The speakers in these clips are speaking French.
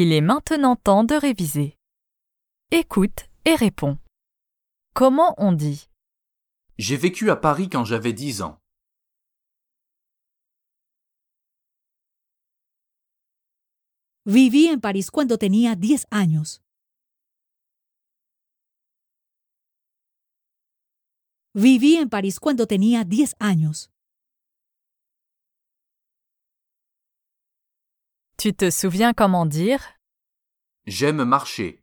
Il est maintenant temps de réviser. Écoute et réponds. Comment on dit? J'ai vécu à Paris quand j'avais 10 ans. Viví en París cuando tenía 10 años. Viví en París cuando tenía 10 años. Tu te souviens comment dire? J'aime marcher.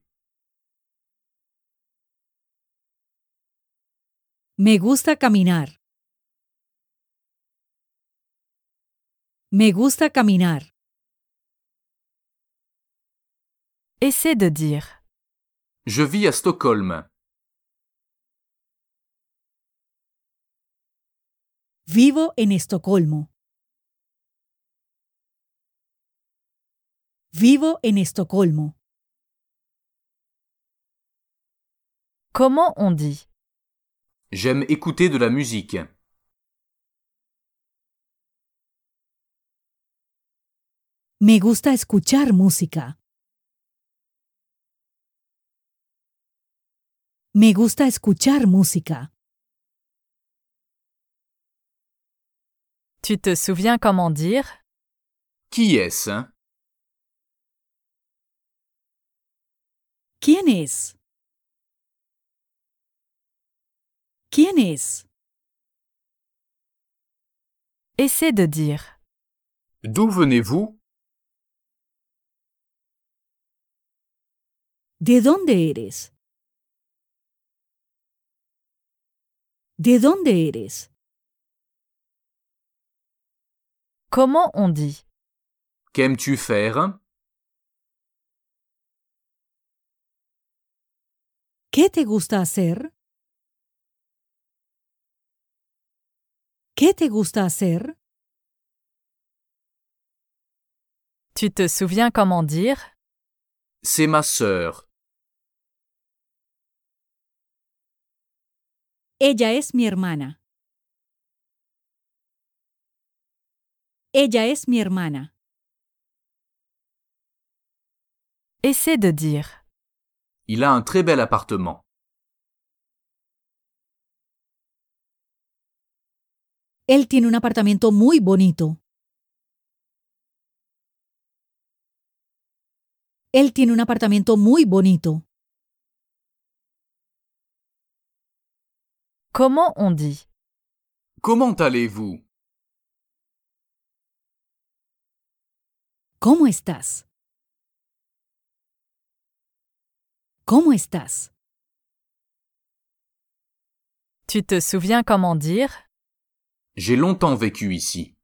Me gusta caminar. Me gusta caminar. Essaie de dire. Je vis à Stockholm. Vivo en Estocolmo. Vivo en Estocolmo. Comment on dit? J'aime écouter de la musique. Me gusta escuchar música. Me gusta escuchar música. Tu te souviens comment dire? Qui est-ce? ¿Quién es? ¿Quién es? Essaie de dire. D'où venez-vous? ¿De dónde eres? ¿De dónde eres? Comment on dit? Qu'aimes-tu faire? ¿Qué te gusta hacer? ¿Qué te gusta hacer? Tu te souviens comment dire? C'est ma sœur. Ella es mi hermana. Ella es mi hermana. Essaie de dire. Il a un très bel appartement. Él tiene un apartamento muy bonito. Él tiene un apartamento muy bonito. Comment on dit? Comment allez-vous? ¿Cómo estás? ¿Cómo estás? Tu te souviens comment dire? J'ai longtemps vécu ici.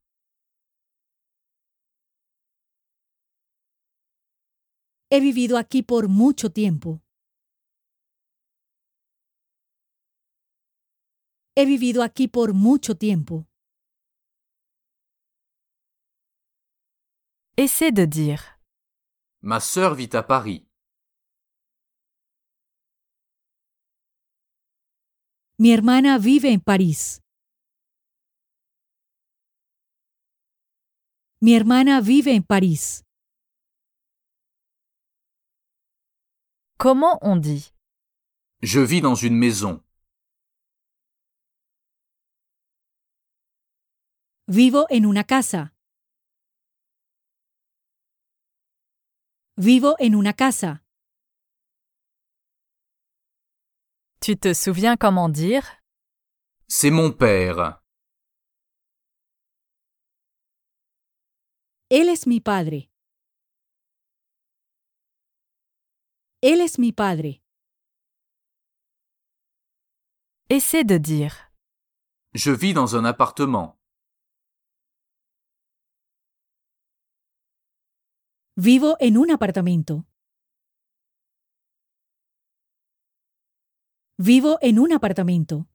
He vivido aquí por mucho tiempo. He vivido aquí por mucho tiempo. Essaie de dire. Ma sœur vit à Paris. Mi hermana vive en París. Mi hermana vive en París. Comment on dit Je vis dans une maison. Vivo en una casa. Vivo en una casa. Tu te souviens comment dire? C'est mon père. Él es mi padre. Él es mi padre. Essaie de dire. Je vis dans un appartement. Vivo en un apartamento. Vivo en un apartamento.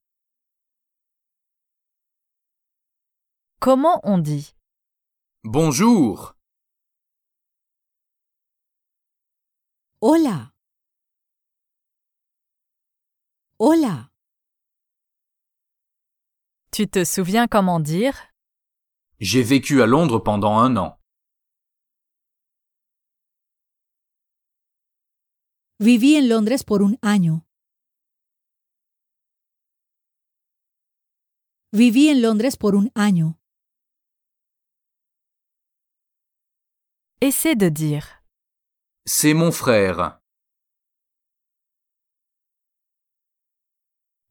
Comment on dit? Bonjour. Hola. Hola. Tu te souviens comment dire? J'ai vécu à Londres pendant un an. Viví en Londres por un año. Viví en Londres por un año. Essaie de dire. C'est mon frère.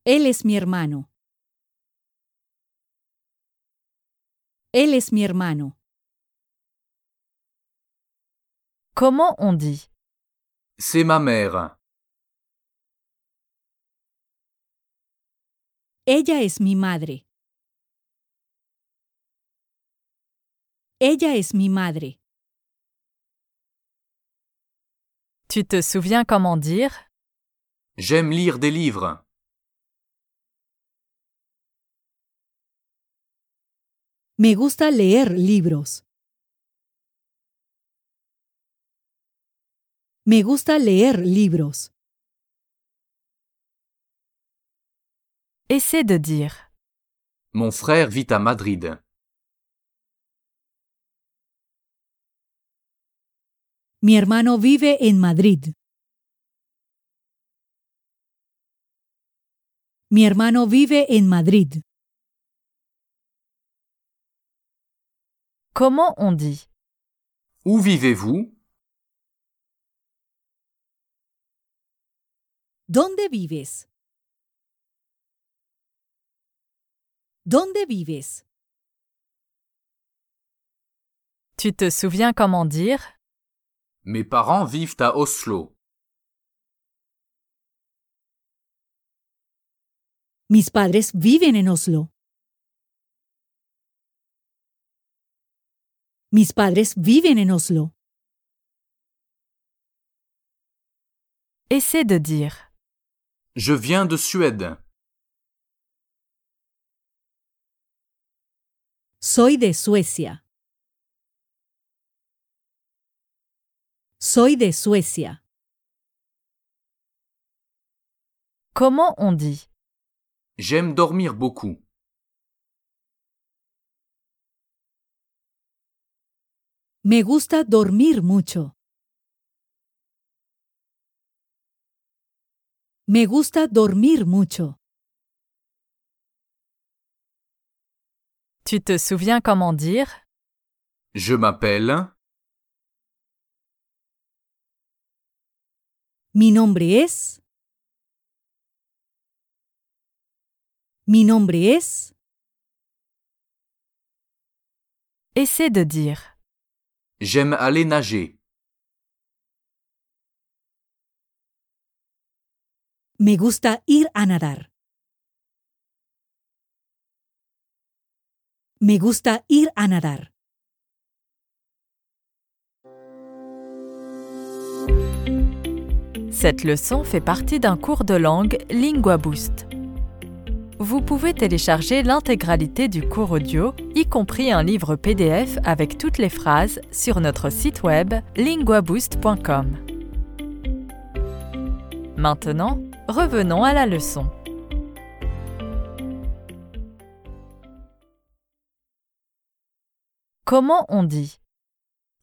Él es mi hermano. Él es mi hermano. Comment on dit C'est ma mère. Ella es mi madre. Ella es mi madre. Tu te souviens comment dire? J'aime lire des livres. Me gusta leer libros. Me gusta leer libros. Essaie de dire. Mon frère vit à Madrid. Mi hermano vive en Madrid. Mi hermano vive en Madrid. Comment on dit? Où vivez-vous? ¿Dónde vives? ¿Dónde vives? Tu te souviens comment dire? Mes parents vivent à Oslo. Mis padres viven en Oslo. Mis padres viven en Oslo. Essaie de dire. Je viens de Suède. Soy de Suecia. Soy de Suecia. Comment on dit? J'aime dormir beaucoup. Me gusta dormir mucho. Me gusta dormir mucho. Tu te souviens comment dire? Je m'appelle. Mi nombre es. Mi nombre es. Essaie de dire. J'aime aller nager. Me gusta ir a nadar. Me gusta ir a nadar. Cette leçon fait partie d'un cours de langue Lingua Boost. Vous pouvez télécharger l'intégralité du cours audio, y compris un livre PDF avec toutes les phrases, sur notre site web linguaboost.com. Maintenant, revenons à la leçon. Comment on dit?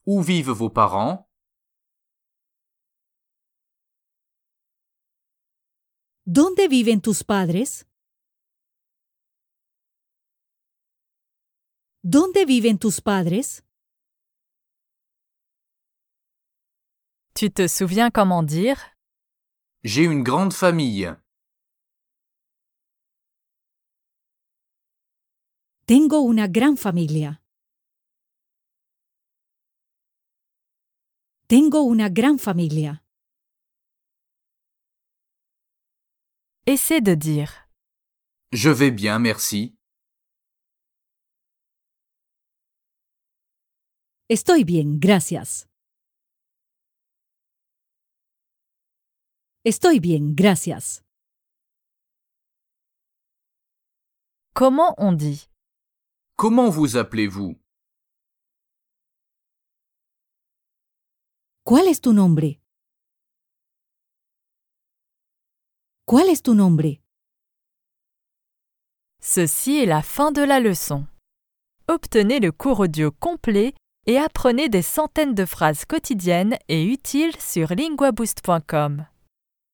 Où vivent vos parents? ¿Dónde viven tus padres? ¿Dónde viven tus padres? Tu te souviens comment dire J'ai une grande famille. Tengo una gran familia. Tengo una gran familia. Essaie de dire. Je vais bien, merci. Estoy bien, gracias. Estoy bien, gracias. Comment on dit? Comment vous appelez-vous? ¿Cuál es tu nombre? ¿Cuál es tu nombre? Ceci est la fin de la leçon. Obtenez le cours audio complet et apprenez des centaines de phrases quotidiennes et utiles sur linguaboost.com.